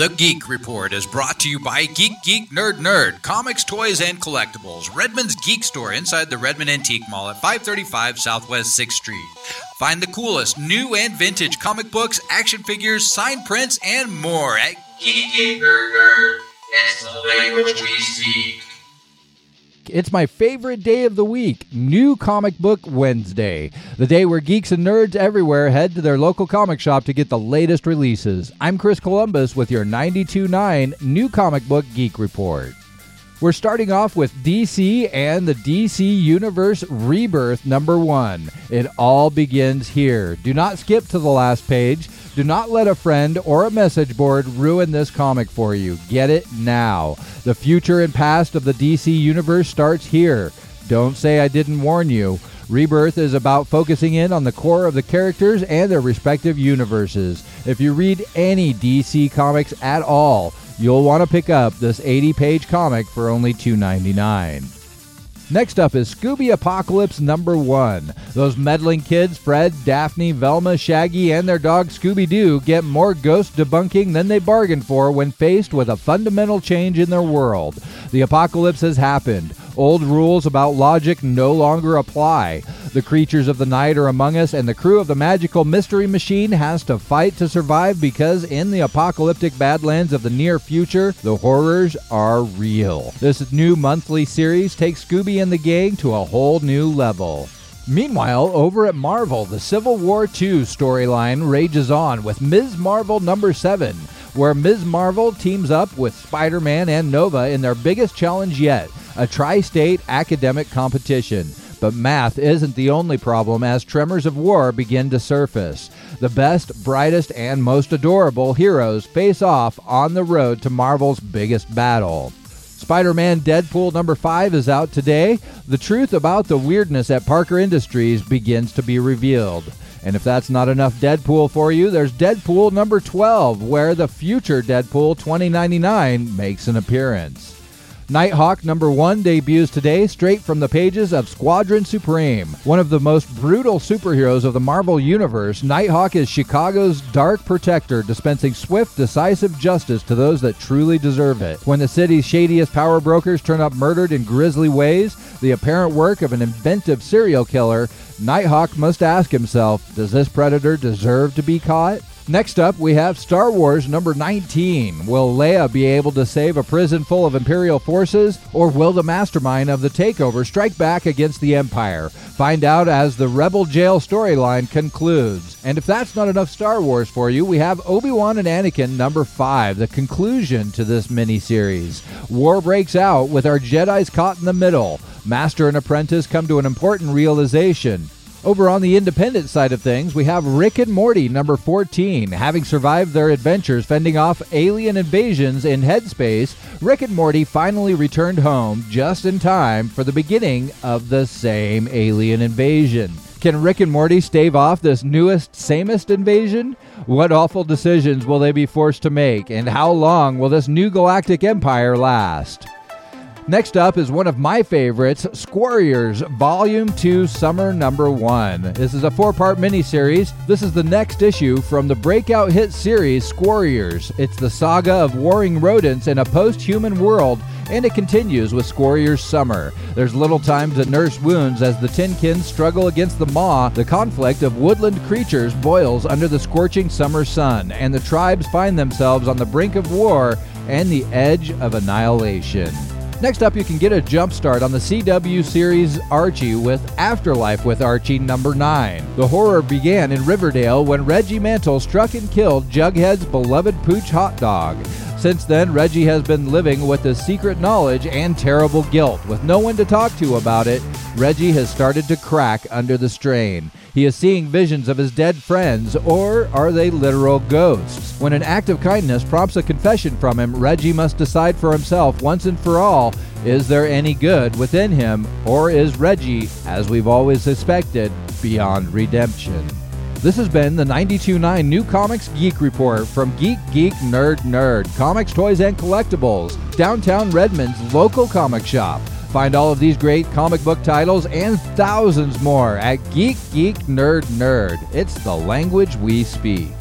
The Geek Report is brought to you by Geek Geek Nerd Nerd, comics, toys, and collectibles. Redmond's Geek Store inside the Redmond Antique Mall at 535 Southwest 6th Street. Find the coolest new and vintage comic books, action figures, signed prints, and more at Geek Geek Nerd Nerd. It's the language we speak. It's my favorite day of the week, New Comic Book Wednesday, the day where geeks and nerds everywhere head to their local comic shop to get the latest releases. I'm Chris Columbus with your 92.9 New Comic Book Geek Report. We're starting off with DC and the DC Universe Rebirth number one. It all begins here. Do not skip to the last page. Do not let a friend or a message board ruin this comic for you. Get it now. The future and past of the DC Universe starts here. Don't say I didn't warn you. Rebirth is about focusing in on the core of the characters and their respective universes. If you read any DC comics at all, you'll want to pick up this 80 page comic for only $2.99. Next up is Scooby Apocalypse number one. Those meddling kids, Fred, Daphne, Velma, Shaggy, and their dog Scooby Doo, get more ghost debunking than they bargained for when faced with a fundamental change in their world. The apocalypse has happened. Old rules about logic no longer apply. The creatures of the night are among us, and the crew of the magical mystery machine has to fight to survive because in the apocalyptic badlands of the near future, the horrors are real. This new monthly series takes Scooby and the gang to a whole new level. Meanwhile, over at Marvel, the Civil War II storyline rages on with Ms. Marvel number 7, where Ms. Marvel teams up with Spider Man and Nova in their biggest challenge yet a tri state academic competition. But math isn't the only problem as tremors of war begin to surface. The best, brightest, and most adorable heroes face off on the road to Marvel's biggest battle. Spider Man Deadpool number 5 is out today. The truth about the weirdness at Parker Industries begins to be revealed. And if that's not enough Deadpool for you, there's Deadpool number 12, where the future Deadpool 2099 makes an appearance. Nighthawk number one debuts today straight from the pages of Squadron Supreme. One of the most brutal superheroes of the Marvel Universe, Nighthawk is Chicago's dark protector, dispensing swift, decisive justice to those that truly deserve it. When the city's shadiest power brokers turn up murdered in grisly ways, the apparent work of an inventive serial killer, Nighthawk must ask himself, does this predator deserve to be caught? Next up, we have Star Wars number 19. Will Leia be able to save a prison full of Imperial forces, or will the mastermind of the takeover strike back against the Empire? Find out as the Rebel Jail storyline concludes. And if that's not enough Star Wars for you, we have Obi-Wan and Anakin number 5, the conclusion to this miniseries. War breaks out with our Jedi's caught in the middle. Master and apprentice come to an important realization. Over on the independent side of things, we have Rick and Morty number 14. Having survived their adventures fending off alien invasions in Headspace, Rick and Morty finally returned home just in time for the beginning of the same alien invasion. Can Rick and Morty stave off this newest, samest invasion? What awful decisions will they be forced to make, and how long will this new galactic empire last? Next up is one of my favorites, Squarriors Volume 2 Summer Number 1. This is a four part miniseries. This is the next issue from the breakout hit series Squarriors. It's the saga of warring rodents in a post human world, and it continues with Squarriors Summer. There's little time to nurse wounds as the Tinkins struggle against the Maw. The conflict of woodland creatures boils under the scorching summer sun, and the tribes find themselves on the brink of war and the edge of annihilation. Next up, you can get a jump start on the CW series Archie with Afterlife with Archie number 9. The horror began in Riverdale when Reggie Mantle struck and killed Jughead's beloved Pooch hot dog. Since then, Reggie has been living with the secret knowledge and terrible guilt. With no one to talk to about it, Reggie has started to crack under the strain. He is seeing visions of his dead friends, or are they literal ghosts? When an act of kindness prompts a confession from him, Reggie must decide for himself once and for all is there any good within him, or is Reggie, as we've always suspected, beyond redemption? This has been the 92.9 New Comics Geek Report from Geek Geek Nerd Nerd, comics, toys, and collectibles, downtown Redmond's local comic shop. Find all of these great comic book titles and thousands more at Geek Geek Nerd Nerd. It's the language we speak.